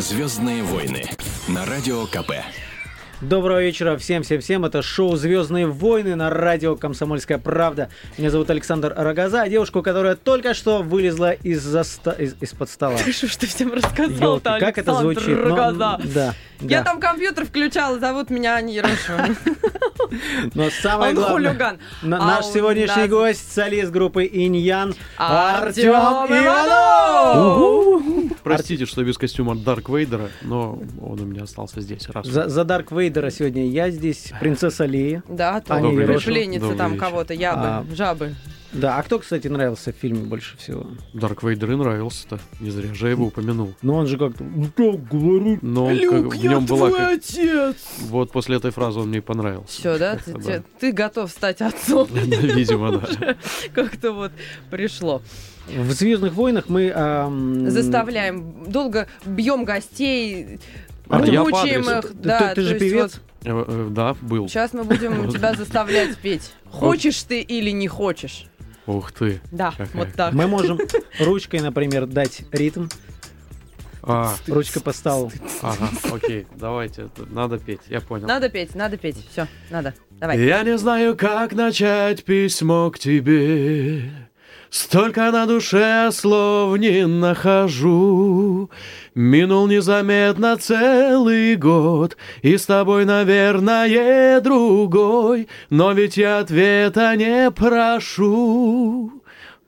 Звездные войны на радио КП. Доброго вечера всем-всем-всем. Это шоу «Звездные войны» на радио «Комсомольская правда». Меня зовут Александр Рогоза, девушку, которая только что вылезла из-за ста... из- из-под стола. Что ж ты всем рассказал Ёлки, как это звучит? Ну, Рогоза. да, Я да. там компьютер включала, зовут меня Аня Ярошева. Но самое главное, А наш у сегодняшний гость, солист группы Иньян, Артём Артем Иванов! Простите, что без костюма Дарк Вейдера, но он у меня остался здесь. Раз. За, за Дарк Вейдера сегодня я здесь, принцесса Лея. Да, там пленница там кого-то, ябы, А. жабы. Да, а кто, кстати, нравился в фильме больше всего? Дарк Вейдер и нравился-то. Не зря же я его упомянул. Ну, он же как-то «Ну. Но он как- в нем была... как- отец! Вот после этой фразы он мне и понравился. Все, да? Ты, Да. ты готов стать отцом. Видимо, да. Как-то вот пришло. В «Звездных войнах» мы... ам, Заставляем, долго бьем гостей, А я мучаем их. Ты- Да, ты же то есть певец? вот Э, э, Да, был. Сейчас мы будем тебя заставлять петь. Хочешь ты или не хочешь? Ух ты. Да, Какая. вот так. Мы можем ручкой, например, дать ритм. А, Ручка по столу. ага, окей, давайте. Надо петь, я понял. Надо петь, надо петь. Все, надо. Давай. Я не знаю, как начать письмо к тебе. Столько на душе слов не нахожу. Минул незаметно целый год, и с тобой, наверное, другой. Но ведь я ответа не прошу.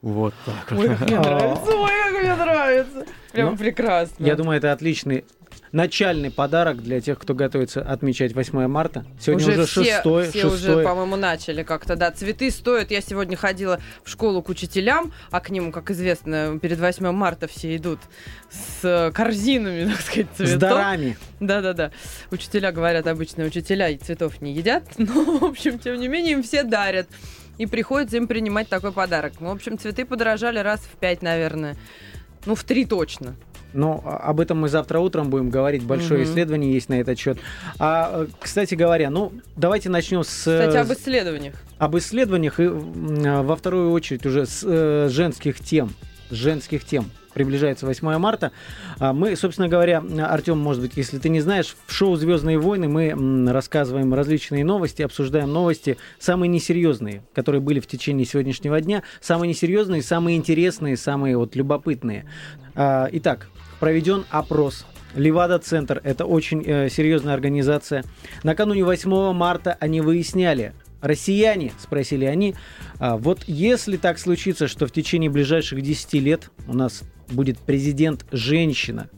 Вот так Ой, как мне нравится, ой, как мне нравится. Прям Ну, прекрасно. Я думаю, это отличный начальный подарок для тех, кто готовится отмечать 8 марта. Сегодня уже, все, шестой, все уже, шестой. по-моему, начали как-то. Да, цветы стоят. Я сегодня ходила в школу к учителям, а к ним, как известно, перед 8 марта все идут с корзинами, так сказать, с цветов. дарами. Да-да-да. Учителя говорят, обычно учителя и цветов не едят, но, в общем, тем не менее, им все дарят. И приходится им принимать такой подарок. Ну, в общем, цветы подорожали раз в пять, наверное. Ну, в три точно. Но а, об этом мы завтра утром будем говорить. Большое Мгм. исследование есть на этот счет. А, э, кстати говоря, ну, давайте начнем с... Кстати, э, об исследованиях. об исследованиях и а, во вторую очередь уже с э, женских тем. С женских тем. Приближается 8 марта. А Мы, собственно говоря, Артем, может быть, если ты не знаешь, в шоу Звездные войны мы рассказываем различные новости, обсуждаем новости, самые несерьезные, которые были в течение сегодняшнего дня, самые несерьезные, самые интересные, самые вот любопытные. А, Итак, проведен опрос. Левада-центр – это очень э, серьезная организация. Накануне 8 марта они выясняли, россияне, спросили они, а, вот если так случится, что в течение ближайших 10 лет у нас будет президент женщина,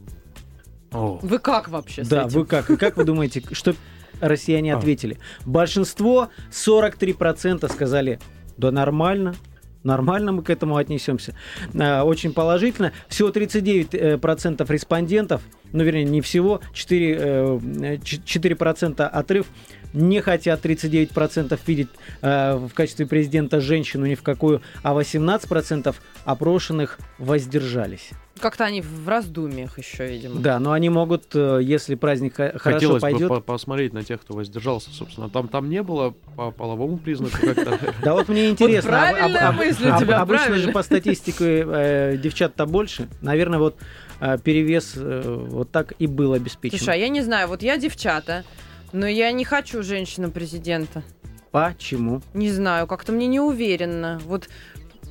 О, Вы как вообще с да, этим? вы как? И как вы думаете, что россияне А. ответили? Большинство, 43% сказали, да нормально, Нормально мы к этому отнесемся. А, Очень положительно. Всего 39% респондентов, ну, вернее, не всего, 4, э, ч- 4% отрыв, не хотят 39% видеть э, в качестве президента женщину ни в какую, а 18% опрошенных воздержались. Как-то они в раздумьях еще, видимо. Да, но они могут, э, если праздник х- хорошо Хотелось пойдет. бы по- посмотреть на тех, кто воздержался, собственно. Там, там не было по половому признаку как-то. Да вот мне интересно. а- правильная мысль у тебя, обычно же по статистике э, девчат-то больше. Наверное, вот э, перевес вот так и был обеспечен. Слушай, а я не знаю, вот я девчата, но я не хочу женщину-президента. Почему? Не знаю, как-то мне не уверенно. Вот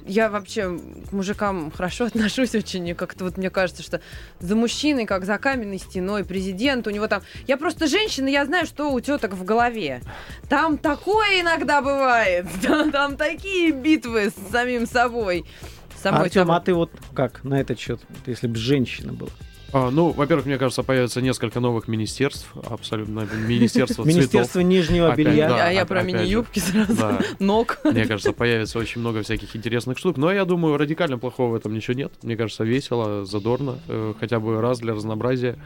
я вообще к мужикам хорошо отношусь очень, и как-то вот мне кажется, что за мужчиной, как за каменной стеной, президент, у него там... Я просто женщина, я знаю, что у теток в голове. Там такое иногда бывает. Там, там такие битвы с самим собой. Артем, а ты вот как на этот счет, если бы женщина была? А, ну, во-первых, мне кажется, появится несколько новых министерств. Абсолютно. Министерство Министерство цветов. нижнего Опять, белья. да. а я про мини-юбки сразу, Да. ног. Мне кажется, появится очень много всяких интересных штук. Но я думаю, радикально плохого в этом ничего нет. Мне кажется, весело, задорно. Э, Хотя бы раз для разнообразия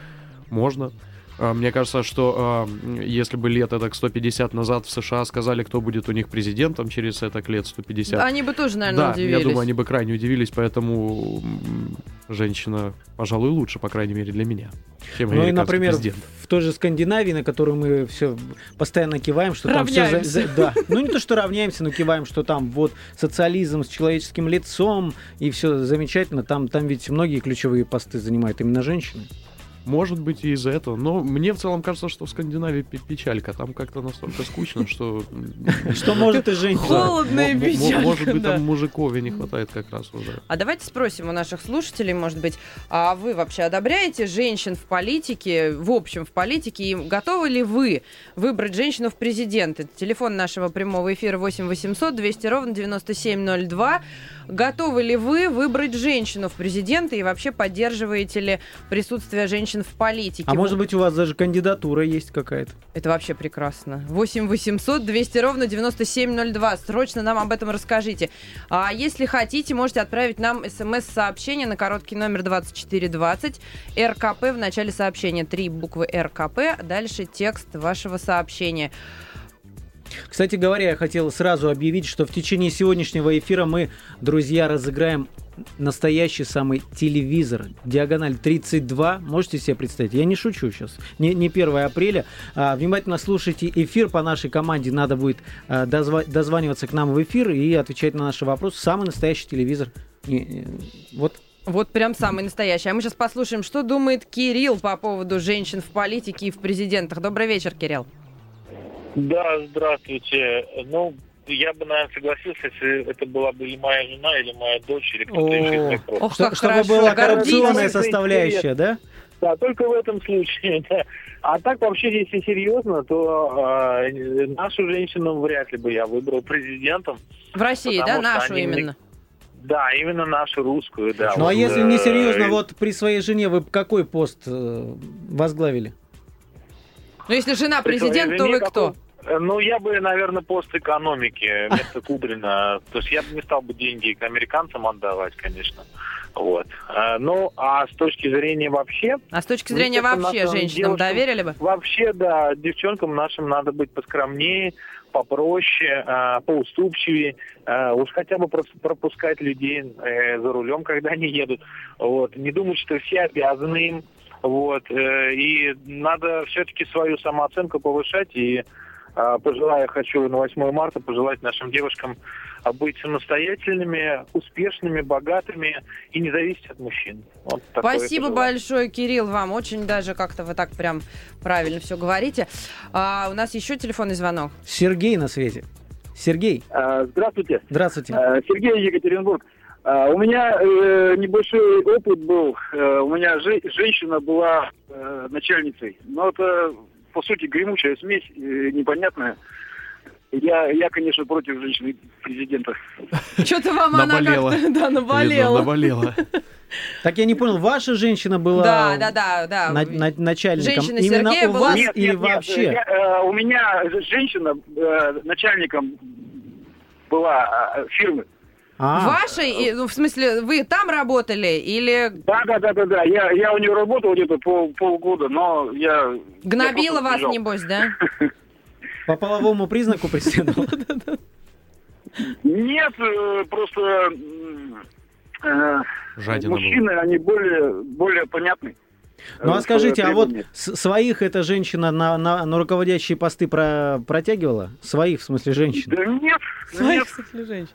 можно. А, Мне кажется, что а, если бы лет так 150 назад в США сказали, кто будет у них президентом через это лет 150, Они бы тоже, наверное, да, удивились. я думаю, они бы крайне удивились, поэтому женщина, пожалуй, лучше, по крайней мере, для меня, чем Ну и, например, президент. в той же Скандинавии, на которую мы все постоянно киваем, что там все... Равняемся. да. Ну не то, что равняемся, но киваем, что там вот социализм с человеческим лицом, и все замечательно. Там, там ведь многие ключевые посты занимают именно женщины. Может быть, и из-за этого. Но мне в целом кажется, что в Скандинавии пе- печалька. Там как-то настолько скучно, что... Что может и женщина? Холодно и мо- мо- печалька, Может быть, там мужиков и не хватает как раз уже. А давайте спросим у наших слушателей, может быть, а вы вообще одобряете женщин в политике, в общем в политике, и готовы ли вы выбрать женщину в президенты? Телефон нашего прямого эфира 8 800 200 ровно 9702. Готовы ли вы выбрать женщину в президенты и вообще поддерживаете ли присутствие женщин в политике? А может быть, у вас даже кандидатура есть какая-то? Это вообще прекрасно. 8 800 200 ровно 9702. Срочно нам об этом расскажите. А если хотите, можете отправить нам смс-сообщение на короткий номер 2420. РКП в начале сообщения. Три буквы РКП. Дальше текст вашего сообщения. Кстати говоря, я хотел сразу объявить, что в течение сегодняшнего эфира мы, друзья, разыграем настоящий самый телевизор. Диагональ 32. Можете себе представить? Я не шучу сейчас. Не, не 1 апреля. А, внимательно слушайте эфир по нашей команде. Надо будет а, дозва- дозваниваться к нам в эфир и отвечать на наши вопросы. Самый настоящий телевизор. Не- не- вот Вот прям самый настоящий. А мы сейчас послушаем, что думает Кирилл по поводу женщин в политике и в президентах. Добрый вечер, Кирилл. Да, здравствуйте. Ну, я бы, наверное, согласился, если это была бы или моя жена, или моя дочь, или кто-то из моих родственников. Ох, как чтобы хорошо. была коррупционная составляющая, да? Да, только в этом случае. да. А так вообще, если серьезно, то э, нашу женщину вряд ли бы я выбрал президентом. В России, да? Нашу они именно. Да, именно нашу русскую, да. Ну а Вот, если не э, серьезно, вот при своей жене вы какой пост э, возглавили? Ну, если жена президент, то вы кто? какой- Э, Ну, я бы, наверное, пост экономики вместо Кудрина. То есть я бы не стал бы деньги к американцам отдавать, конечно. Вот. Э, Ну, а с точки зрения вообще, А с точки зрения вообще нашим женщинам девушкам- доверили бы? Вообще, да, девчонкам нашим надо быть поскромнее, попроще, э, поуступчивее, э, уж хотя бы пропускать людей э, за рулем, когда они едут. Вот. Не думать, что все обязаны им. Вот. э, И надо все-таки свою самооценку повышать. И э, пожелаю, хочу на 8 марта пожелать нашим девушкам быть самостоятельными, успешными, богатыми и не зависеть от мужчин. Вот Спасибо большое, Кирилл, вам. Очень даже как-то вы так прям правильно все говорите. А, у нас еще телефонный звонок. Сергей на свете. Сергей, А, Здравствуйте. здравствуйте. А, Сергей Екатеринбург. А, У меня э, небольшой опыт был. Э, У меня же- женщина была э, начальницей. Но это, по сути, гремучая смесь, э, непонятная. Я, я, конечно, против женщины президента. Что-то вам она Наболела. как-то да, Видно, наболела. наболела. Так я не понял, ваша женщина была Да, да, да, да. на- на- начальником Женщина именно Сергея у была- вас Нет, или нет, нет, вообще? я, э, у меня женщина э, начальником была э, фирмы. А, Вашей, и, ну, в смысле, вы там работали или Да, да, да, да, да. Я, я у нее работал где-то пол, полгода, но я. гнобила я вас, сбежал. небось, да? по половому признаку преследовал? Нет, э, просто э, Жадина была. мужчины, они более, более понятны. Ну а э, скажите, в а вот своих эта женщина на, на, на руководящие посты про- протягивала? Своих, в смысле, женщин? Да нет, нет, женщин.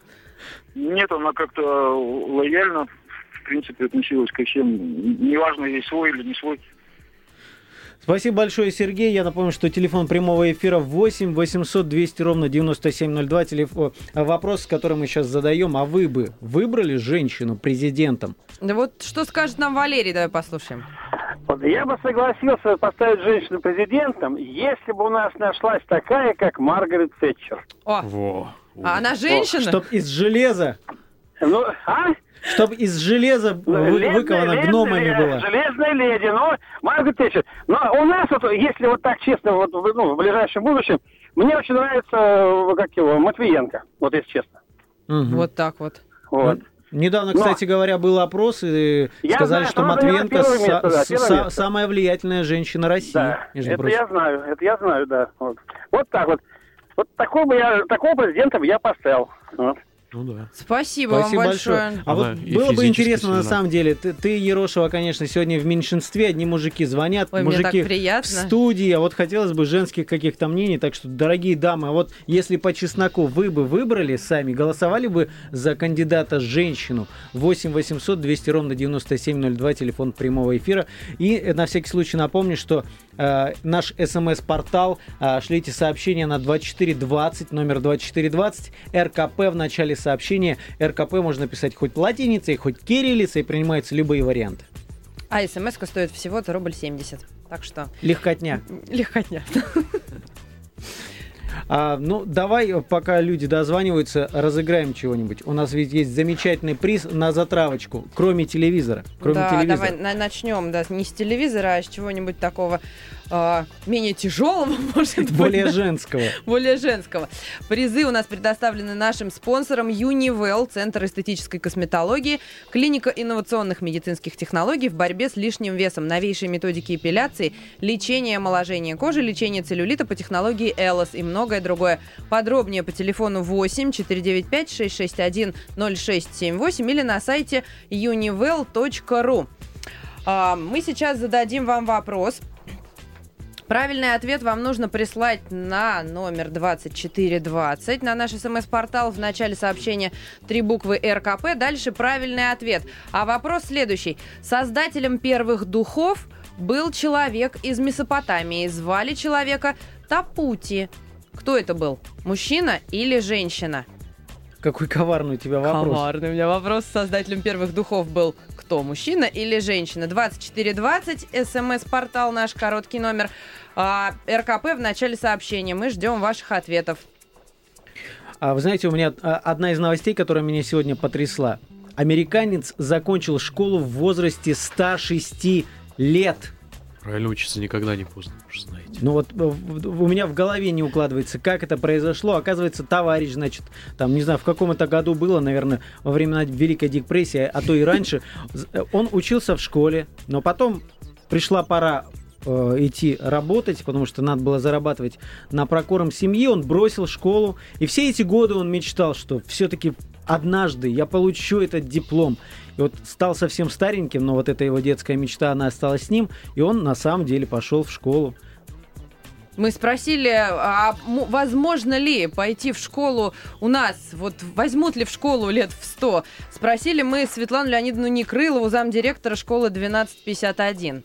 Нет, она как-то лояльно, в принципе, относилась ко всем. Неважно, есть свой или не свой. Спасибо большое, Сергей. Я напомню, что телефон прямого эфира 8 800 200 ровно 9702. Телефон... Вопрос, который мы сейчас задаем. А вы бы выбрали женщину президентом? Да вот что скажет нам Валерий, давай послушаем. Вот Я бы согласился поставить женщину президентом, если бы у нас нашлась такая, как Маргарет Тэтчер. О, Во. А она женщина? Чтоб из железа, Ну, а? чтоб из железа вы- Железная выкована леди, гномами ле- была. Железная леди, ну, Маргарет Тэтчер. Но у нас, вот, если вот так честно, вот, в- ну, в ближайшем будущем, мне очень нравится, э, как его, Матвиенко, вот если честно. Мгм. Вот так вот. Вот. Недавно, Но- кстати говоря, был опрос, и Я сказали, знаю, что Матвиенко место, да, са- место. самая влиятельная женщина России. Да, между это прочим. я знаю, это я знаю, да. Вот, вот так вот. Вот такого я, такого президента бы я поставил. Вот. Ну да. Спасибо, Спасибо вам большое. большое. А Она вот было бы интересно, на сильна. самом деле, ты, ты, Ерошева, конечно, сегодня в меньшинстве, одни мужики звонят, Ой, мне так мужики в студии, а вот хотелось бы женских каких-то мнений, так что, дорогие дамы, а вот если по чесноку вы бы выбрали сами, голосовали бы за кандидата женщину, 8 800 200 ровно 9702, телефон прямого эфира, и э, на всякий случай напомню, что э, наш смс-портал, э, шлите сообщение на 2420, номер 2420, РКП в начале сообщения, РКП можно писать хоть латиницей, хоть кириллицей, принимаются любые варианты. А смс стоит всего-то рубль 70. Так что Легкотня. легкотня. А, ну, давай, э, пока люди дозваниваются, разыграем чего-нибудь. У нас ведь есть замечательный приз на затравочку, кроме телевизора. Кроме да, телевизора. давай на- начнем, да, не с телевизора, а с чего-нибудь такого а, менее тяжелого, может быть. Более женского. более женского. Призы у нас предоставлены нашим спонсором Univel, Центр эстетической косметологии, клиника инновационных медицинских технологий в борьбе с лишним весом, новейшие методики эпиляции, лечение омоложения кожи, лечение целлюлита по технологии Элос и многое другое. Подробнее по телефону 8 495 661 0678 или на сайте univel.ru. А, Мы сейчас зададим вам вопрос. Правильный ответ вам нужно прислать на номер 2420 на наш смс-портал. В начале сообщения три буквы РКП. Дальше правильный ответ. А вопрос следующий. Создателем первых духов был человек из Месопотамии. Звали человека Тапути. Кто это был? Мужчина или женщина? Какой коварный у тебя вопрос. Коварный у меня вопрос. Создателем первых духов был кто? Мужчина или женщина? 2420, смс-портал наш, короткий номер. А, РКП в начале сообщения. Мы ждем ваших ответов. А вы знаете, у меня а, одна из новостей, которая меня сегодня потрясла. Американец закончил школу в возрасте 106 лет. Правильно учиться никогда не поздно, уж знаете. Ну вот э, у меня в голове не укладывается, как это произошло. Оказывается, товарищ, значит, там, не знаю, в каком это году было, наверное, во времена Великой депрессии, а то и раньше. Э, Он учился в школе, но потом пришла пора э, идти работать, потому что надо было зарабатывать на прокорм семьи. Он бросил школу, и все эти годы он мечтал, что все-таки однажды я получу этот диплом. И вот стал совсем стареньким, но вот эта его детская мечта, она осталась с ним, и он на самом деле пошел в школу. Мы спросили, а возможно ли пойти в школу у нас, вот возьмут ли в школу лет в 100? Спросили мы Светлану Леонидовну Некрылову, замдиректора школы 1251.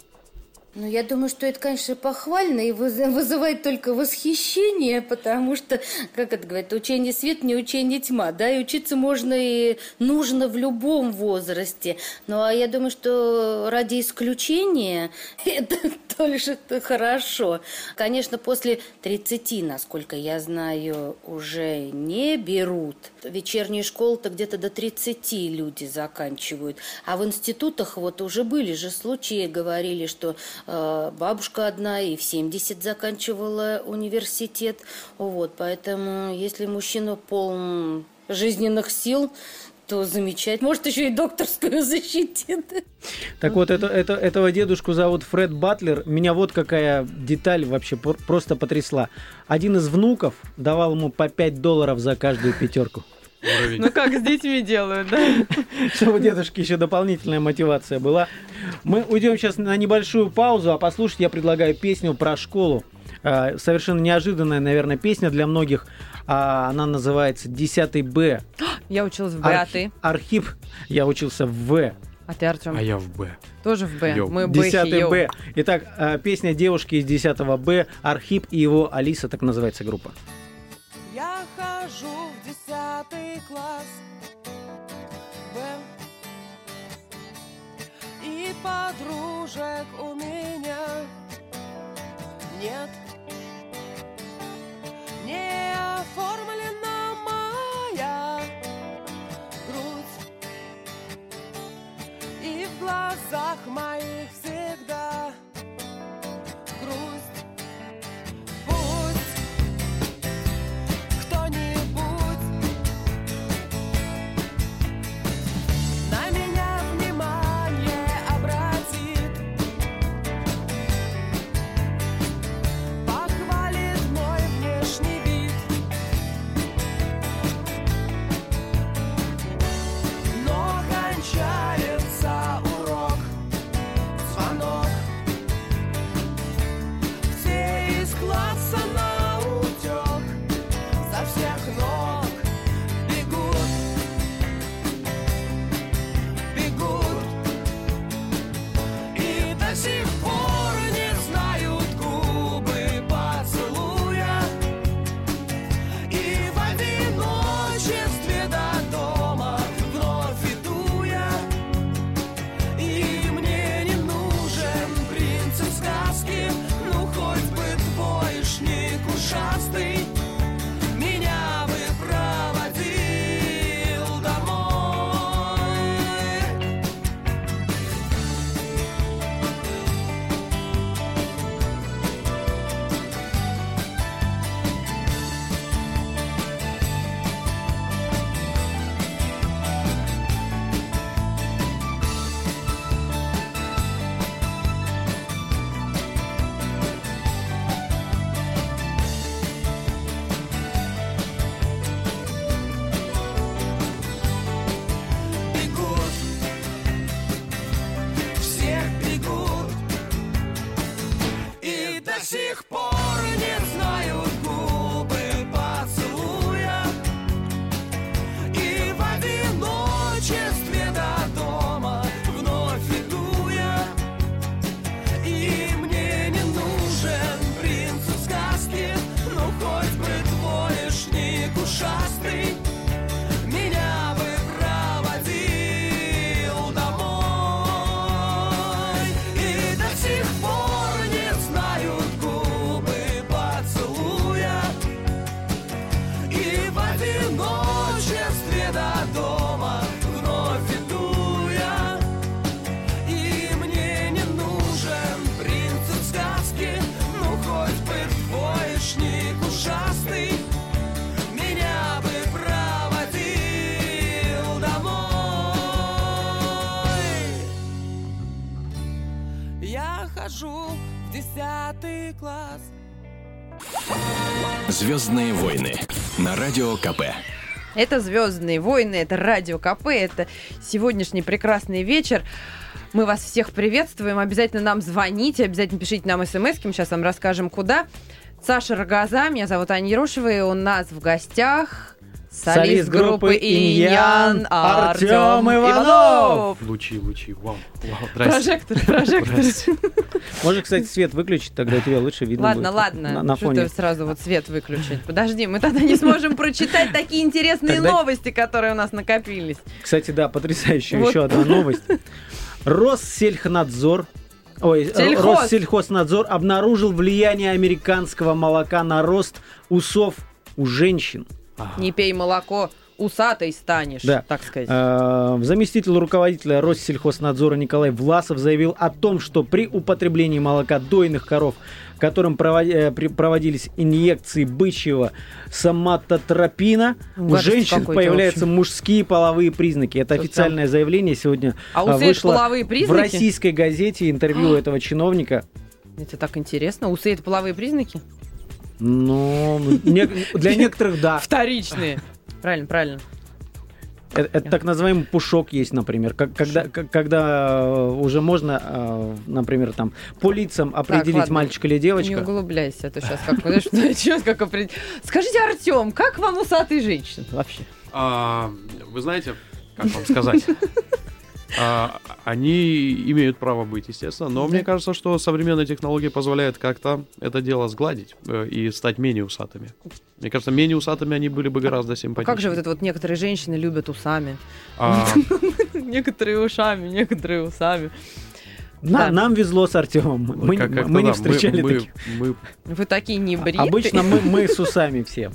Ну, я думаю, что это, конечно, похвально и выз- вызывает только восхищение, потому что, как это говорят, учение свет, не учение тьма, да, и учиться можно и нужно в любом возрасте. Ну, а я думаю, что ради исключения это тоже хорошо. Конечно, после 30, насколько я знаю, уже не берут. Вечерние школы-то где-то до 30 люди заканчивают. А в институтах вот уже были же случаи, говорили, что бабушка одна и в 70 заканчивала университет. Вот, поэтому если мужчина полон жизненных сил, то замечательно. Может, еще и докторскую защитит. Так вот, это, это, этого дедушку зовут Фред Батлер. Меня вот какая деталь вообще просто потрясла. Один из внуков давал ему по 5 долларов за каждую пятерку. Уровень. Ну как с детьми делают, да? Чтобы у дедушки еще дополнительная мотивация была. Мы уйдем сейчас на небольшую паузу, а послушать я предлагаю песню про школу. А, Совершенно неожиданная, наверное, песня для многих. А, Она называется «10 Б». Я училась в Б, а ты? Архип. Я учился в В. А ты, Артем? А я в Б. Тоже в Б. Йоу. Мы Бэхи, 10 йоу. Б. Итак, а, песня девушки из 10 Б. Архип и его Алиса, так называется группа. Я хожу в десятый класс. Б. И подружек у меня нет. Не оформлена моя грудь. И в глазах моих всегда Звездные войны на радио КП. Это «Звездные войны», это Радио КП, это сегодняшний прекрасный вечер. Мы вас всех приветствуем. Обязательно нам звоните, обязательно пишите нам смс мы сейчас вам расскажем, куда. Саша Рогоза, меня зовут Аня Ярушева, и у нас в гостях солист группы «Иньян» Артем Иванов. Лучи, лучи, вау, вау. Здрасте. Прожектор, прожектор. Здрасте. Можно, кстати, свет выключить, тогда тебя лучше видно Ладно, будет ладно. на, на Что фоне. ты сразу вот свет выключить? Подожди, мы тогда не сможем прочитать такие интересные Тогда- новости, которые у нас накопились. Кстати, да, потрясающая Вот. еще одна новость. Россельхнадзор Ой, э, Сельхоз. Россельхознадзор обнаружил влияние американского молока на рост усов у женщин. Не пей молоко, усатой станешь, Да. так сказать. Э, Заместитель руководителя Россельхознадзора Николай Власов заявил о том, что при употреблении молока дойных коров, которым проводи- э, проводились инъекции бычьего соматотропина, у женщин появляются мужские половые признаки. Это Что официальное заявление сегодня А э, вышло в российской газете интервью этого чиновника. Это так интересно. Усы это половые признаки? Ну, не- для некоторых да. Вторичные. Правильно, правильно. Это, это так называемый пушок есть, например, как, когда, как- когда э, уже можно, э, например, там по лицам определить ладно. мальчик или Не девочка. углубляйся, а то сейчас как, начнёт как определить. Скажите, Артем, как вам усатые женщины вообще? А, Вы знаете, как вам сказать? А, Они имеют право быть, естественно, но мне кажется, что современные технологии позволяют как-то это дело сгладить э, и стать менее усатыми. Мне кажется, менее усатыми они были бы гораздо А симпатичнее. как же вот это вот некоторые женщины любят усами? А, Некоторые ушами, некоторые усами. На- Да. Нам везло с Артемом. Мы, как- мы не да, встречали мы- таких. мы- Вы такие не бритые. Обычно мы, мы с усами все.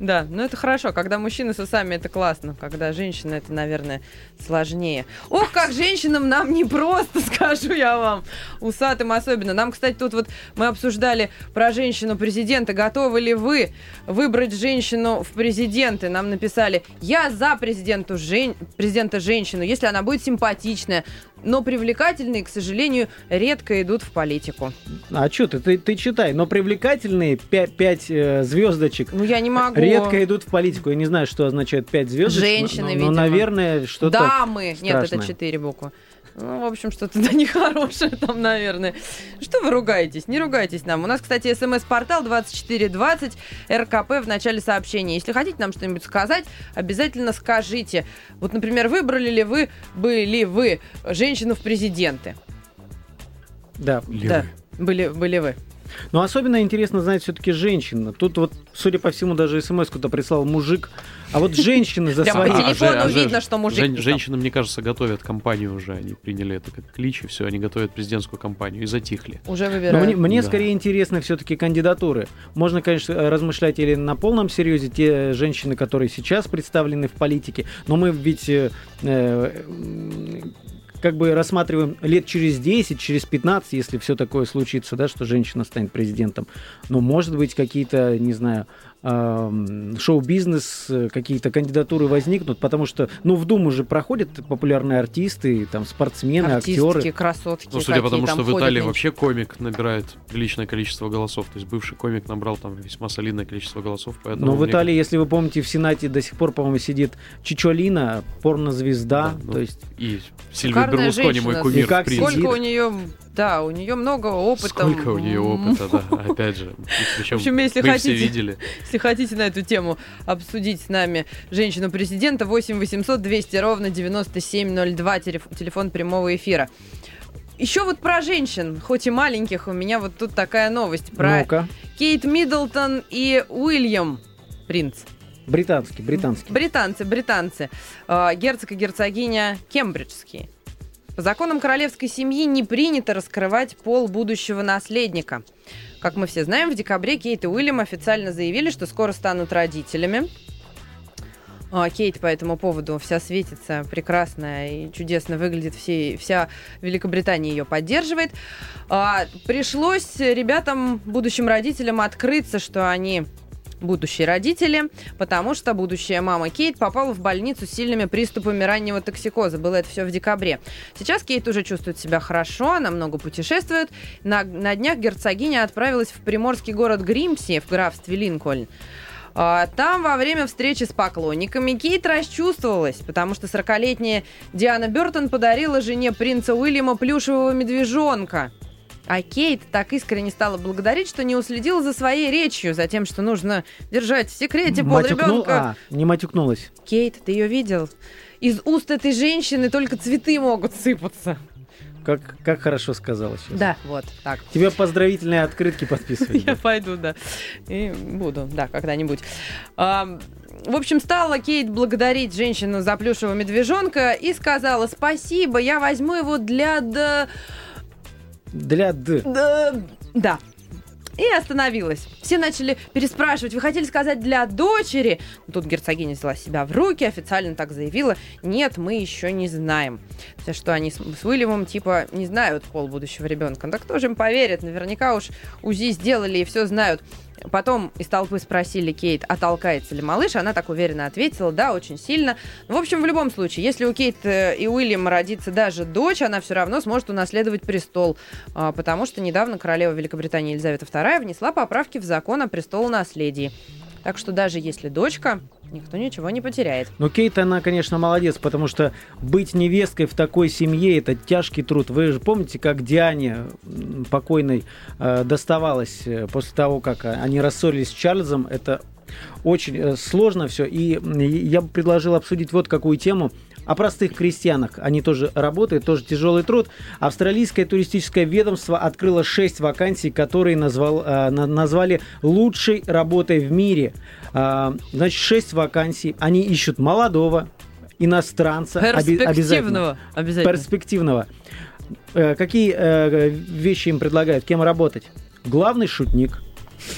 Да, ну это хорошо. Когда мужчины с усами, это классно. Когда женщина, это, наверное, сложнее. Ох, как женщинам нам не просто, скажу я вам. Усатым особенно. Нам, кстати, тут вот мы обсуждали про женщину-президента. Готовы ли вы выбрать женщину в президенты? Нам написали, я за президенту жен... президента женщину, если она будет симпатичная. Но привлекательные, к сожалению, редко идут в политику. А что ты, ты, ты читай, но привлекательные 5, звездочек Ну, я не могу. редко идут в политику. Я не знаю, что означает 5 звездочек. Женщины, но, но, видимо. наверное, что-то... Дамы! Нет, это страшное. четыре буквы. Ну, в общем, что-то да, нехорошее там, наверное. Что вы ругаетесь? Не ругайтесь нам. У нас, кстати, смс-портал 2420 РКП в начале сообщения. Если хотите нам что-нибудь сказать, обязательно скажите. Вот, например, выбрали ли вы, были вы женщину в президенты? Да. Да, были, были вы. Но особенно интересно знать все-таки женщин. Тут вот, судя по всему, даже смс-ку-то прислал мужик. А вот женщины за свои... по телефону же- видно, же- что мужик женщины, мне кажется, готовят кампанию уже. Они приняли это как клич, и все, они готовят президентскую кампанию и затихли. Уже выбирают. мне, скорее интересны все-таки кандидатуры. Можно, конечно, размышлять или на полном серьезе те женщины, которые сейчас представлены в политике, но мы ведь э, э, как бы рассматриваем лет через 10, через 15, если все такое случится, да, что женщина станет президентом. Но, может быть, какие-то, не знаю, шоу-бизнес, э, какие-то кандидатуры возникнут, потому что, ну, в Думу же проходят популярные артисты, там, спортсмены, Артистки, актеры. красотки. Ну, судя по тому, что в Италии вообще комик набирает приличное количество голосов. То есть бывший комик набрал там весьма солидное количество голосов. Поэтому Но в Италии, если вы помните, в Сенате до сих пор, по-моему, сидит Чичолина, порнозвезда. Да, ну, То есть И Сильвия Берлускони, мой кумир, И как. Сколько у нее Да, у нее много опыта. Сколько у нее опыта, да, опять же. Причем В общем, если мы все хотите, видели. если хотите на эту тему обсудить с нами женщину-президента, 8 800 200 ровно 9702, телеф- телефон прямого эфира. Еще вот про женщин, хоть и маленьких, у меня вот тут такая новость про Ну-ка. Кейт Миддлтон и Уильям принц. Британский, британский. Британцы, британцы. Э, Герцог и герцогиня кембриджские. По законам королевской семьи не принято раскрывать пол будущего наследника. Как мы все знаем, в декабре Кейт и Уильям официально заявили, что скоро станут родителями. А, Кейт по этому поводу вся светится, прекрасная и чудесно выглядит, все, вся Великобритания ее поддерживает. А, Пришлось ребятам, будущим родителям, открыться, что они будущие родители, потому что будущая мама Кейт попала в больницу с сильными приступами раннего токсикоза. Было это все в декабре. Сейчас Кейт уже чувствует себя хорошо, она много путешествует. На, на днях герцогиня отправилась в приморский город Гримси в графстве Линкольн. А, Там во время встречи с поклонниками Кейт расчувствовалась, потому что 40-летняя Диана Бертон подарила жене принца Уильяма плюшевого медвежонка. А Кейт так искренне стала благодарить, что не уследила за своей речью, за тем, что нужно держать в секрете пол ребенка. А, не матюкнулась. Кейт, ты ее видел? Из уст этой женщины только цветы могут сыпаться. Как, как хорошо сказала сейчас. Да, вот так. Тебе поздравительные открытки подписывают. Я пойду, да. И буду, да, когда-нибудь. В общем, стала Кейт благодарить женщину за плюшевого медвежонка и сказала спасибо, я возьму его для... Для Д. д- Да. И остановилась. Все начали переспрашивать, вы хотели сказать для дочери? Тут герцогиня взяла себя в руки, официально так заявила, нет, мы еще не знаем. За что они с, с Уильямом, типа, не знают пол будущего ребенка. Да кто же им поверит? Наверняка уж УЗИ сделали и все знают. Потом из толпы спросили Кейт, а толкается ли малыш. Она так уверенно ответила, да, очень сильно. В общем, в любом случае, если у Кейт э, и Уильяма родится даже дочь, она все равно сможет унаследовать престол. А, Потому что недавно королева Великобритании Елизавета II внесла поправки в закон о престолонаследии. Так что даже если дочка, никто ничего не потеряет. Но Кейт, она, конечно, молодец, потому что быть невесткой в такой семье – это тяжкий труд. Вы же помните, как Диане покойной э, доставалось э, после того, как они рассорились с Чарльзом. Это очень э, сложно все. И я бы предложил обсудить вот какую тему. О простых крестьянах. Они тоже работают, тоже тяжелый труд. Австралийское туристическое ведомство открыло 6 вакансий, которые назвал, э, на- назвали лучшей работой в мире. А, Значит, 6 вакансий. Они ищут молодого, иностранца. оби- обязательно. Перспективного. Обязательно. Перспективного. Э, Какие э, вещи им предлагают? Кем работать? Главный шутник,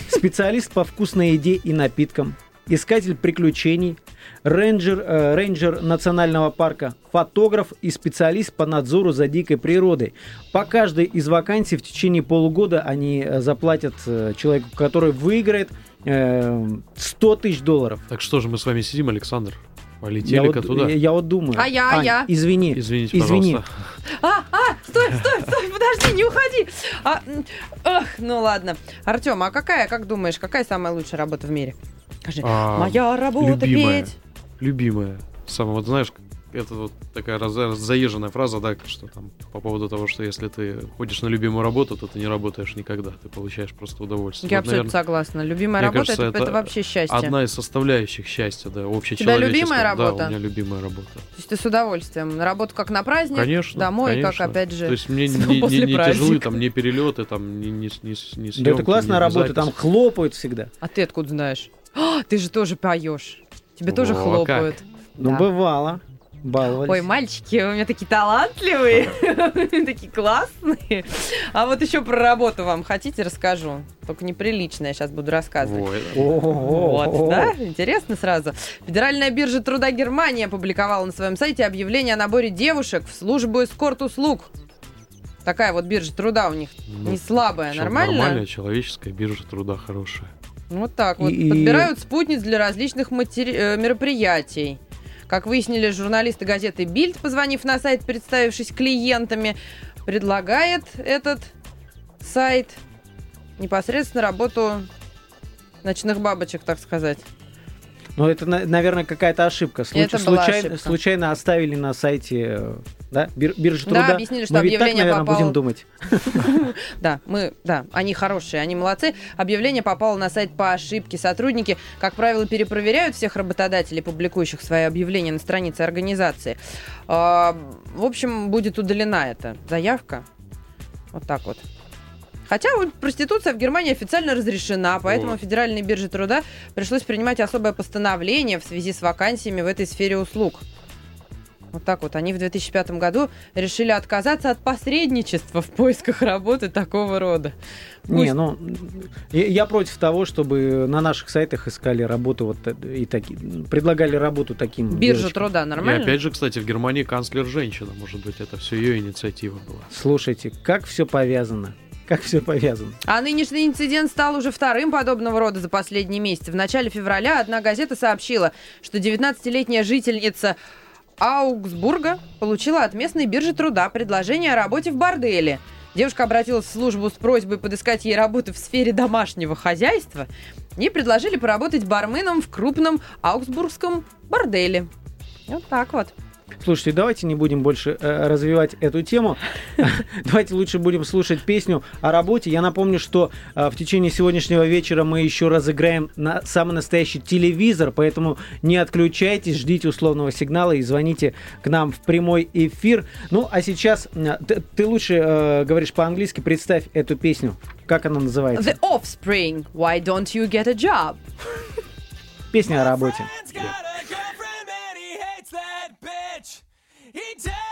специалист по вкусной еде и напиткам, искатель приключений, рейнджер, э, рейнджер национального парка, фотограф и специалист по надзору за дикой природой. По каждой из вакансий в течение полугода они э, заплатят э, человеку, который выиграет э, 100 тысяч долларов. Так что же мы с вами сидим, Александр? Я Полетели-ка вот, туда. я, я вот думаю. А я, а Ань, я? Извини. Извините, Извини. пожалуйста. А, а, стой, стой, стой, подожди, не уходи. А, ах, ну ладно. Артем, а какая, как думаешь, какая самая лучшая работа в мире? Скажи, А, моя работа любимая. петь. Любимая. Самое, вот знаешь, это вот такая раз- заезженная фраза, да, что там по поводу того, что если ты ходишь на любимую работу, то ты не работаешь никогда, ты получаешь просто удовольствие. Я Вот, абсолютно наверное, согласна. Любимая работа кажется, это, это это вообще счастье. Одна из составляющих счастья, да, тебя общечеловеческого. любимая Да, работа? у меня любимая работа. То есть ты с удовольствием. На работу как на праздник, Конечно. домой, конечно. как опять же. То есть мне не, не, не тяжелы там не перелеты, там не, не, не, не Да это классная работа, там хлопают всегда. А ты откуда знаешь? А, ты же тоже поешь. Тебе тоже О, хлопают. Ну, Да. бывало. Баловались. Ой, мальчики, вы у меня такие талантливые, такие классные. А вот еще про работу вам хотите расскажу? Только неприлично я сейчас буду рассказывать. Вот, да? Интересно сразу. Федеральная биржа труда Германии опубликовала на своем сайте объявление о наборе девушек в службу эскорт-услуг. Такая вот биржа труда у них ну, не слабая, нормально? Нормальная человеческая биржа труда хорошая. Вот так вот. И- Подбирают спутниц для различных матери- э, мероприятий. Как выяснили журналисты газеты «Бильд», позвонив на сайт, представившись клиентами, предлагает этот сайт непосредственно работу ночных бабочек, так сказать. Ну, это, на- наверное, какая-то ошибка. Случ- Это была случайно, ошибка. случайно оставили на сайте э, Да? Бир- биржа Да, труда. объяснили, что Мы ведь так, объявление наверное, попало- будем думать. Да, мы, да, они хорошие, они молодцы. Объявление попало на сайт по ошибке. Сотрудники, как правило, перепроверяют всех работодателей, публикующих свои объявления на странице организации. А, В общем, будет удалена эта заявка. Вот так вот. Хотя вот проституция в Германии официально разрешена, поэтому Вот. Федеральной бирже труда пришлось принимать особое постановление в связи с вакансиями в этой сфере услуг. Вот так вот. Они в 2005 году решили отказаться от посредничества в поисках работы такого рода. Не, Пусть- ну, я против того, чтобы на наших сайтах искали работу вот э, и таки, предлагали работу таким Биржа девочкам. труда И нормально? опять же, кстати, в Германии канцлер женщина. Может быть, это все ее инициатива была. Слушайте, как все повязано. Как все повязано. А нынешний инцидент стал уже вторым подобного рода за последние месяцы. В начале февраля одна газета сообщила, что 19-летняя жительница Аугсбурга получила от местной биржи труда предложение о работе в борделе. Девушка обратилась в службу с просьбой подыскать ей работу в сфере домашнего хозяйства и предложили поработать барменом в крупном аугсбургском борделе. Вот так вот. Слушайте, давайте не будем больше э, развивать эту тему. Давайте лучше будем слушать песню о работе. Я напомню, что э, в течение сегодняшнего вечера мы еще разыграем на самый настоящий телевизор, поэтому не отключайтесь, ждите условного сигнала и звоните к нам в прямой эфир. Ну, а сейчас э, ты, ты лучше э, говоришь по-английски, представь эту песню. Как она называется? The Offspring. Why don't you get a job? Песня о работе. Friend's He tells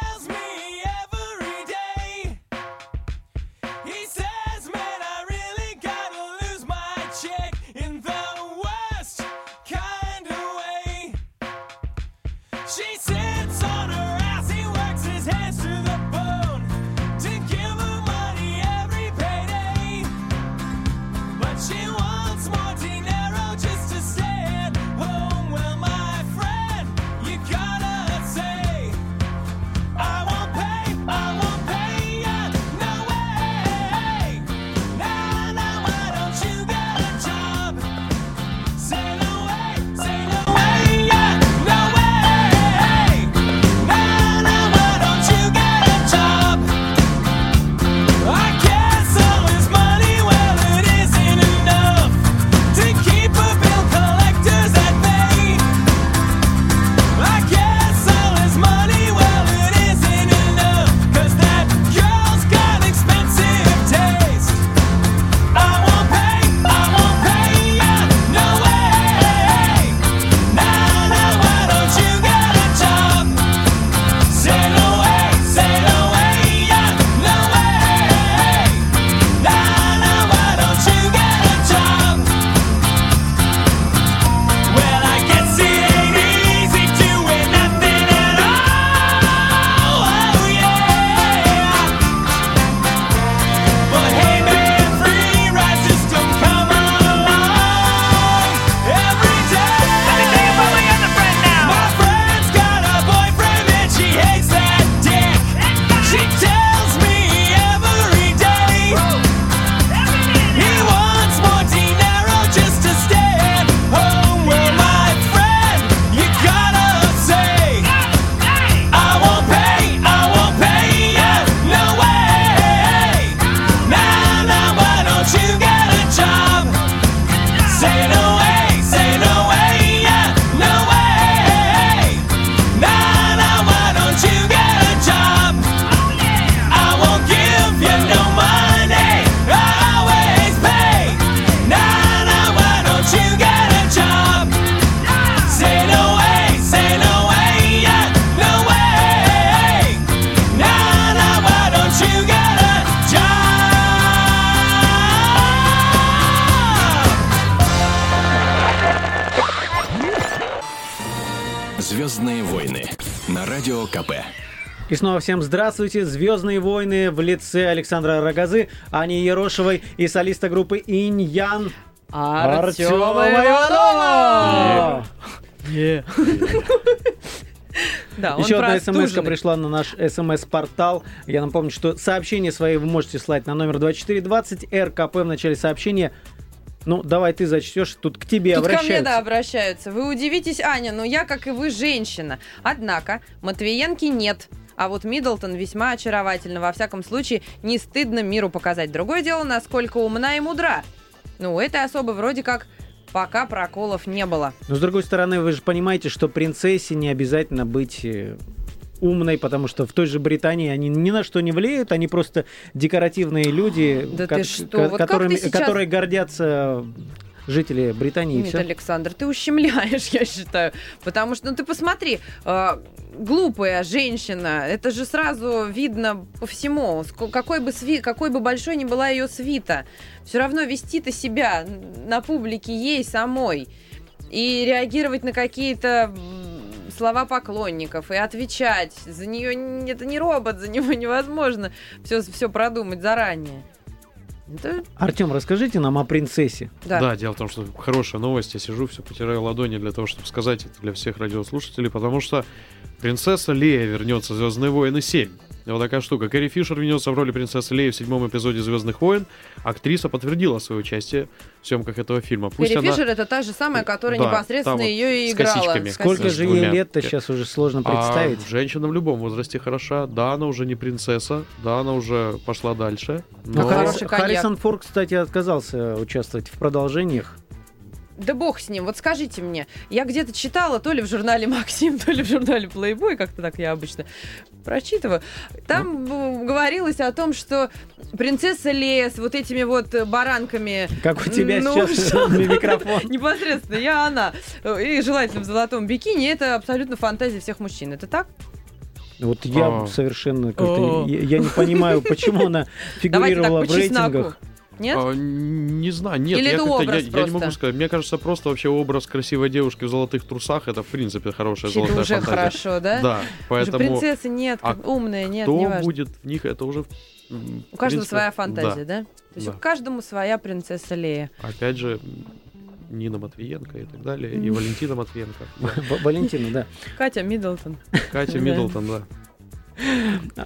снова всем здравствуйте. Звездные войны в лице Александра Рогозы, Ани Ерошевой и солиста группы Инь-Ян Артема Иванова! Да, Еще одна смс пришла на наш смс-портал. Я напомню, что сообщения свои вы можете слать на номер 2420 РКП в начале сообщения. Ну, давай ты зачтешь, тут к тебе Тут ко мне, обращаются. да, обращаются. Вы удивитесь, Аня, но я, как и вы, женщина. Однако Матвиенки нет. А вот Миддлтон весьма очаровательна. Во всяком случае, не стыдно миру показать. Другое дело, насколько умна и мудра. Ну, этой особы вроде как пока проколов не было. Но с другой стороны, вы же понимаете, что принцессе не обязательно быть э, умной, потому что в той же Британии они ни на что не влияют, они просто декоративные люди, Да ко- ты что, ко- вот которыми- сейчас- которые гордятся жители Британии. и Нет, всё. Александр, ты ущемляешь, я считаю. Потому что, ну ты посмотри, э, глупая женщина, это же сразу видно по всему. Какой бы, сви- какой бы большой ни была ее свита, все равно вести-то себя на публике ей самой. И реагировать на какие-то слова поклонников и отвечать. За нее это не робот, за него невозможно все, все продумать заранее. Это, Артем, расскажите нам о принцессе. да. Да, дело в том, что хорошая новость. Я сижу, все потираю ладони для того, чтобы сказать это для всех радиослушателей, потому что принцесса Лея вернется в Звездные войны 7. Вот такая штука. Кэрри Фишер вернется в роли принцессы Леи в седьмом эпизоде Звездных войн. Актриса подтвердила свое участие в съемках этого фильма. Пусть Кэрри она... Фишер это та же самая, которая Да, непосредственно вот ее и с играла. косичками. Сколько с же ей лет-то сейчас уже сложно представить. А женщина в любом возрасте хороша. Да, она уже не принцесса. Да, она уже пошла дальше. Но Но... Харрис- Хороший коньяк. Харрисон Форд, кстати, отказался участвовать в продолжениях. Да бог с ним. Вот скажите мне, я где-то читала, то ли в журнале Максим, то ли в журнале Playboy, как-то так я обычно прочитываю. Там Ну. говорилось о том, что принцесса Лея с вот этими вот баранками... Как у тебя Ну, сейчас что? микрофон. Непосредственно, я она. И желательно в золотом бикини. Это абсолютно фантазия всех мужчин. Это так? Вот я О. совершенно как-то... О. Я, не понимаю, почему она фигурировала в рейтингах. Нет? А, не знаю, нет, Или я, это как-то- я- образ я, не просто? могу сказать. Мне кажется, просто вообще образ красивой девушки в золотых трусах это в принципе хорошая Это золотая уже фантазия. хорошо, да? Да, Уже поэтому принцессы нет, А умная нет, кто неважно. будет в них, это уже У каждого принципе, своя фантазия, да? То есть да. у каждому своя принцесса Лея. Опять же, Нина Матвиенко и так далее, и Валентина Матвиенко, да. Валентина, да. Катя Миддлтон. Катя Да. Миддлтон, да.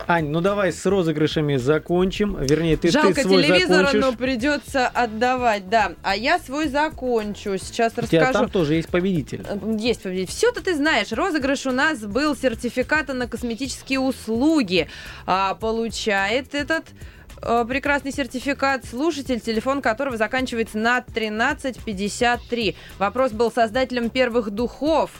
Ань, ну давай с розыгрышами закончим. Вернее, ты, Жалко ты свой телевизора, закончишь. но придется отдавать, да. А я свой закончу. Сейчас У расскажу. там тоже есть победитель. Э, Есть победитель. Все-то ты знаешь. Розыгрыш у нас был сертификата на косметические услуги. А, получает этот прекрасный сертификат слушатель, телефон которого заканчивается на 1353. Вопрос был создателем первых духов.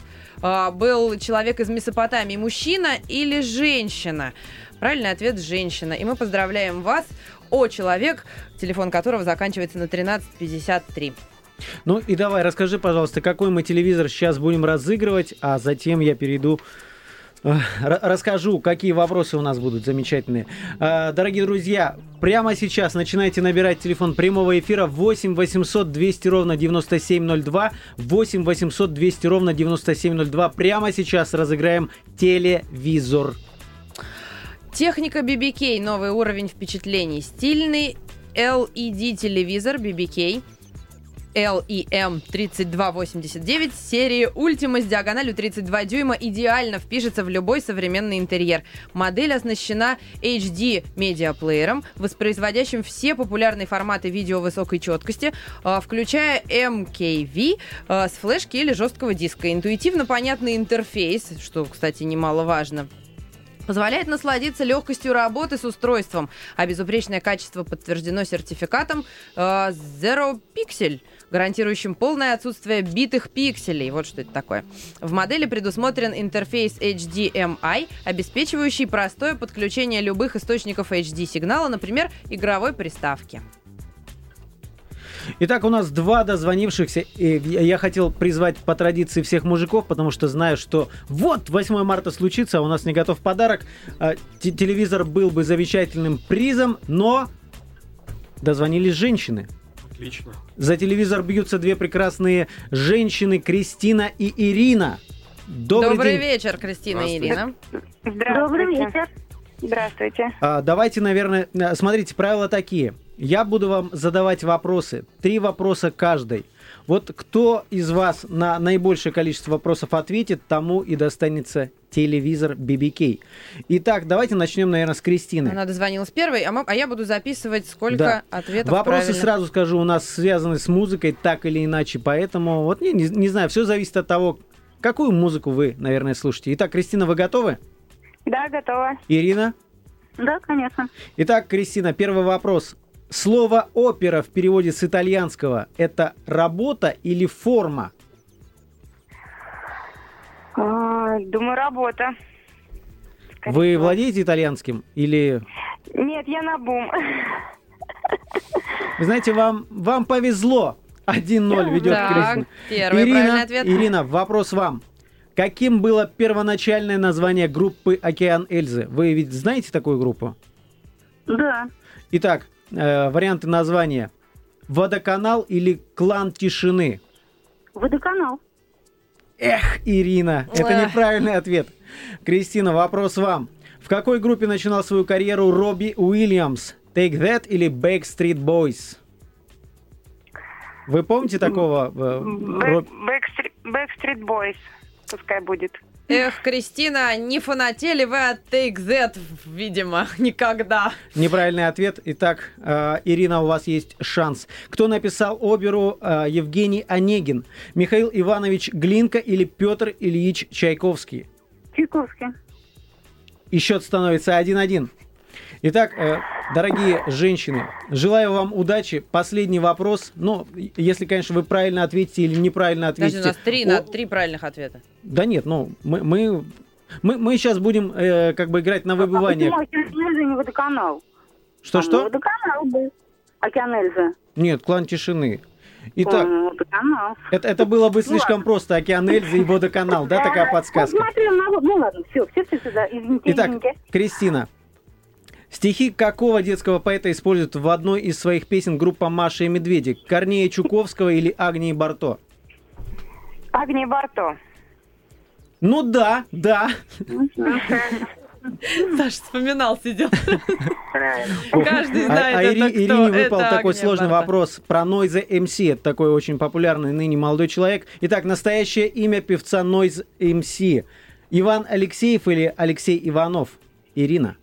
А, был человек из Месопотамии, мужчина или женщина? Правильный ответ – женщина. И мы поздравляем вас, о человек, телефон которого заканчивается на 1353. Ну и давай, расскажи, пожалуйста, какой мы телевизор сейчас будем разыгрывать, а затем я перейду э, Расскажу, какие вопросы у нас будут замечательные. Э, Дорогие друзья, прямо сейчас начинайте набирать телефон прямого эфира 8 800 200 ровно 9702. 8 800 200 ровно 9702. Прямо сейчас разыграем телевизор. Техника BBK. Новый уровень впечатлений. Стильный LED-телевизор BBK. LEM 3289 серии Ultima с диагональю 32 дюйма идеально впишется в любой современный интерьер. Модель оснащена HD медиаплеером, воспроизводящим все популярные форматы видео высокой четкости, а, включая MKV а, с флешки или жесткого диска. Интуитивно понятный интерфейс, что, кстати, немаловажно, позволяет насладиться легкостью работы с устройством, а безупречное качество подтверждено сертификатом э, Zero Pixel, гарантирующим полное отсутствие битых пикселей. Вот что это такое. В модели предусмотрен интерфейс HDMI, обеспечивающий простое подключение любых источников HD-сигнала, например, игровой приставки. Итак, у нас два дозвонившихся. И я хотел призвать по традиции всех мужиков, потому что знаю, что вот 8 марта случится, а у нас не готов подарок. А, те- Телевизор был бы замечательным призом, но дозвонились женщины. Отлично. За телевизор бьются две прекрасные женщины, Кристина и Ирина. Добрый, Добрый день. вечер, Кристина и Ирина. Добрый вечер. Здравствуйте. А, давайте, наверное, э, смотрите, правила такие. Я буду вам задавать вопросы. Три вопроса каждый. Вот кто из вас на наибольшее количество вопросов ответит, тому и достанется телевизор BBK. Итак, давайте начнем, наверное, с Кристины. Она дозвонилась первой, а мо- а я буду записывать, сколько Да. ответов Вопросы правильно. сразу скажу, у нас связаны с музыкой так или иначе, поэтому вот не, не, не знаю, все зависит от того, какую музыку вы, наверное, слушаете. Итак, Кристина, вы готовы? Да, готова. Ирина? Да, конечно. Итак, Кристина, первый вопрос. Слово опера в переводе с итальянского – это работа или форма? А, думаю, работа. Вы владеете итальянским или... Нет, я на бум. Вы знаете, вам, вам повезло. 1-0 ведет Так, Кристина. первый Ирина, правильный ответ. Ирина, вопрос вам. Каким было первоначальное название группы «Океан Эльзы»? Вы ведь знаете такую группу? Да. Итак, э, варианты названия. Водоканал или клан тишины? Водоканал. Эх, Ирина, это неправильный ответ. Кристина, вопрос вам. В какой группе начинал свою карьеру Робби Уильямс? Take That или Backstreet Boys? Вы помните такого? э, Backstreet, Backstreet Boys. Пускай будет. Эх, Кристина, не фанатели вы от Take That, видимо, никогда. Неправильный ответ. Итак, э, Ирина, у вас есть шанс. Кто написал оперу э, Евгений Онегин? Михаил Иванович Глинка или Петр Ильич Чайковский? Чайковский. И счет становится 1-1. Итак, э, дорогие женщины, желаю вам удачи. Последний вопрос. Ну, если, конечно, вы правильно ответите или неправильно Подожди, ответите. у нас три, О- на, три правильных ответа. Да нет, ну, мы, мы, мы, мы сейчас будем э, как бы играть на выбывание. А почему Океан Эльза не водоканал? Что-что? Водоканал был. Океан Эльза. Нет, клан тишины. Итак, водоканал. это, это было бы Ну слишком ладно. просто. Океан Эльзы и водоканал, да, такая Ну, подсказка. ну, ну ладно, все, все, все сюда. Извините, Итак. Кристина, стихи какого детского поэта используют в одной из своих песен группа Маша и Медведи? Корнея Чуковского или Агнии Барто? Агния Барто. Ну да, да. Саша вспоминал, сидел. Каждый а- знает, а это Ири- кто. Ирине выпал Это такой Агния сложный Барто. вопрос про Noise MC. Это такой очень популярный ныне молодой человек. Итак, настоящее имя певца Noise MC. Иван Алексеев или Алексей Иванов? Ирина.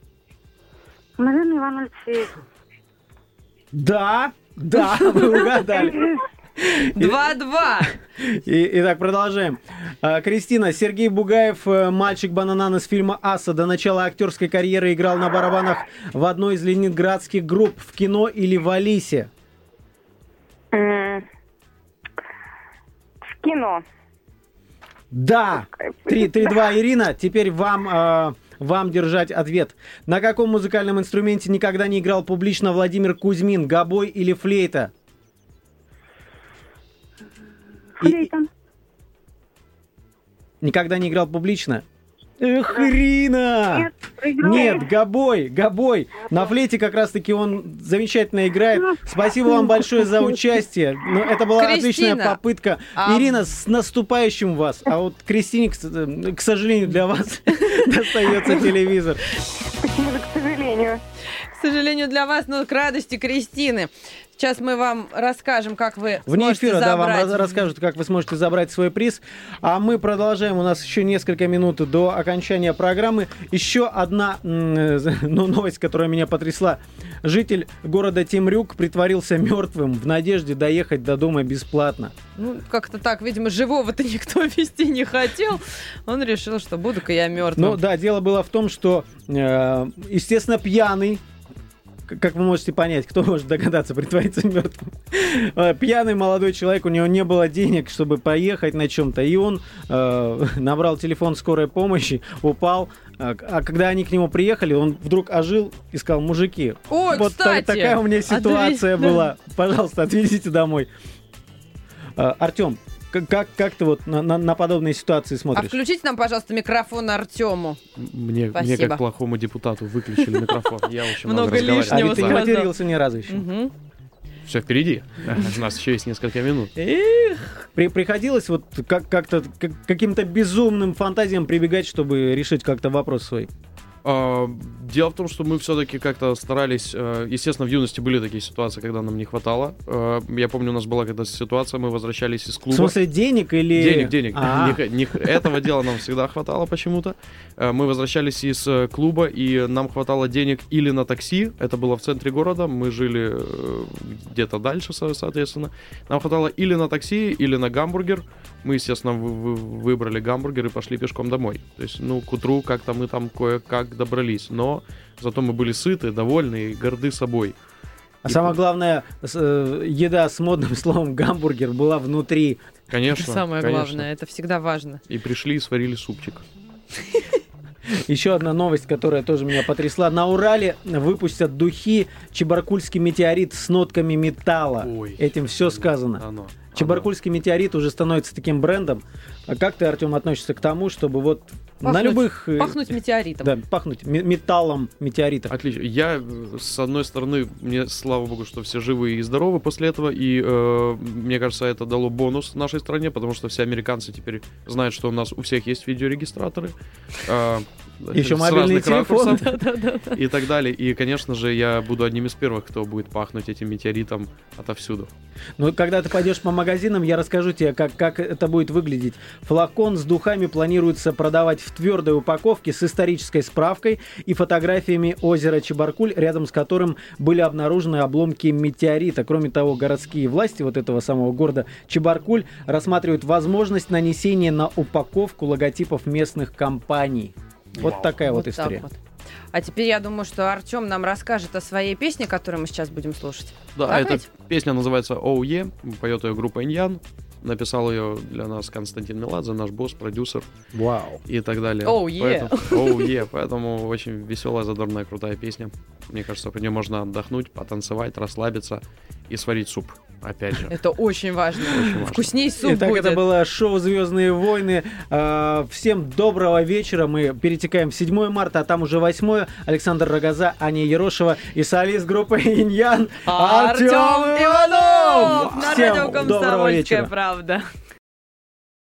Наверное, Иван Алексеев. Да, да, вы угадали. Два-два. И- Итак, продолжаем. А, Кристина, Сергей Бугаев, э, мальчик бананан из фильма «Аса», до начала актерской карьеры играл на барабанах в одной из ленинградских групп в кино или в Алисе. В кино. Да! 3-2, Ирина. Теперь вам, э, вам держать ответ. На каком музыкальном инструменте никогда не играл публично Владимир Кузьмин? Гобой или флейта? И- Флейта. Никогда не играл публично? Эх, Ирина! Нет. Нет, Гобой, Гобой. На флейте как раз-таки он замечательно играет. Спасибо вам большое за участие. Ну, это была Кристина, отличная попытка. а- Ирина, с наступающим вас. А вот Кристине, к, к сожалению, для вас достается телевизор. К сожалению? К сожалению, для вас, но к радости Кристины. Сейчас мы вам расскажем, как вы Вне эфира, да, вам забрать. расскажут, как вы сможете забрать свой приз. А мы продолжаем. У нас еще несколько минут до окончания программы. Еще одна ну, новость, которая меня потрясла. Житель города Темрюк притворился мертвым в надежде доехать до дома бесплатно. Ну, как-то так, видимо, живого-то никто вести не хотел. Он решил, что буду-ка я мертвым. Ну да, дело было в том, что, э, естественно, пьяный, как вы можете понять, кто может догадаться притвориться мертвым. Э, Пьяный молодой человек, у него не было денег, чтобы поехать на чем-то, и он э, набрал телефон скорой помощи, упал, а а когда они к нему приехали, он вдруг ожил и сказал, мужики, Ой, вот та- кстати, такая у меня ситуация отвези- была, пожалуйста, отвезите домой. Э, Артем, как, как ты вот на, на- на подобные ситуации А смотришь? включите нам, пожалуйста, микрофон Артему. Мне, мне как плохому депутату выключили микрофон. Я очень Много много разговариваю. А лишнего ведь ты не матерился ни разу еще. Все впереди. У нас еще есть несколько минут. При, приходилось вот как, как-то к- каким-то безумным фантазиям прибегать, чтобы решить как-то вопрос свой. А, Дело в том, что мы все-таки как-то старались, э, естественно, в юности были такие ситуации, когда нам не хватало. Э, Я помню, у нас была когда ситуация, мы возвращались из В клуба. смысле денег или... Денег, денег. А. Не не этого дела нам всегда хватало почему-то. Э, Мы возвращались из клуба, и нам хватало денег или на такси, это было в центре города, мы жили где-то дальше, со- соответственно. Нам хватало или на такси, или на гамбургер. Мы, естественно, вы- вы- выбрали гамбургер и пошли пешком домой. То есть, ну, к утру как-то мы там кое-как добрались. Но зато мы были сыты, довольны и горды собой. А самое главное, э, еда с модным словом гамбургер была внутри. Конечно. Это самое конечно. главное, это всегда важно. И пришли и сварили супчик. Еще одна новость, которая тоже меня потрясла. На Урале выпустят духи Чебаркульский метеорит с нотками металла. Ой. Этим все сказано. Оно. Чебаркульский метеорит уже становится таким брендом. А как ты, Артем, относишься к тому, чтобы вот на Пахнуть- любых... э, Пахнуть метеоритом. Да, пахнуть ме- металлом метеорита. Отлично. Я, э, с одной стороны, мне слава богу, что все живы и здоровы после этого, и э, мне кажется, это дало бонус нашей стране, потому что все американцы теперь знают, что у нас у всех есть видеорегистраторы. э, Еще с мобильный телефон. ракурсов И так далее. И, конечно же, я буду одним из первых, кто будет пахнуть этим метеоритом отовсюду. Ну, когда ты пойдешь по магазинам, я расскажу тебе, как, как это будет выглядеть. Флакон с духами планируется продавать в твердой упаковке с исторической справкой и фотографиями озера Чебаркуль, рядом с которым были обнаружены обломки метеорита. Кроме того, городские власти вот этого самого города Чебаркуль рассматривают возможность нанесения на упаковку логотипов местных компаний. Вот такая вот, так история. вот. А теперь я думаю, что Артем нам расскажет о своей песне, которую мы сейчас будем слушать. Да, Так эта ведь? песня называется «Оу Е», поет ее группа «Иньян». Написал ее для нас Константин Меладзе, наш босс, продюсер Вау. и так далее. Оу, е. Поэтому, оу, е. Поэтому очень веселая, задорная, крутая песня. Мне кажется, по ней можно отдохнуть, потанцевать, расслабиться и сварить суп. Опять же. Это очень важно. Очень важно. Вкусней суп Итак, будет. это было шоу «Звездные войны». А, Всем доброго вечера. Мы перетекаем в 7 марта, а там уже 8 Александр Рогоза, Аня Ерошева и солист группы «Иньян» Артем Иванов! На Всем радио доброго «Комсомольская вечера. правда.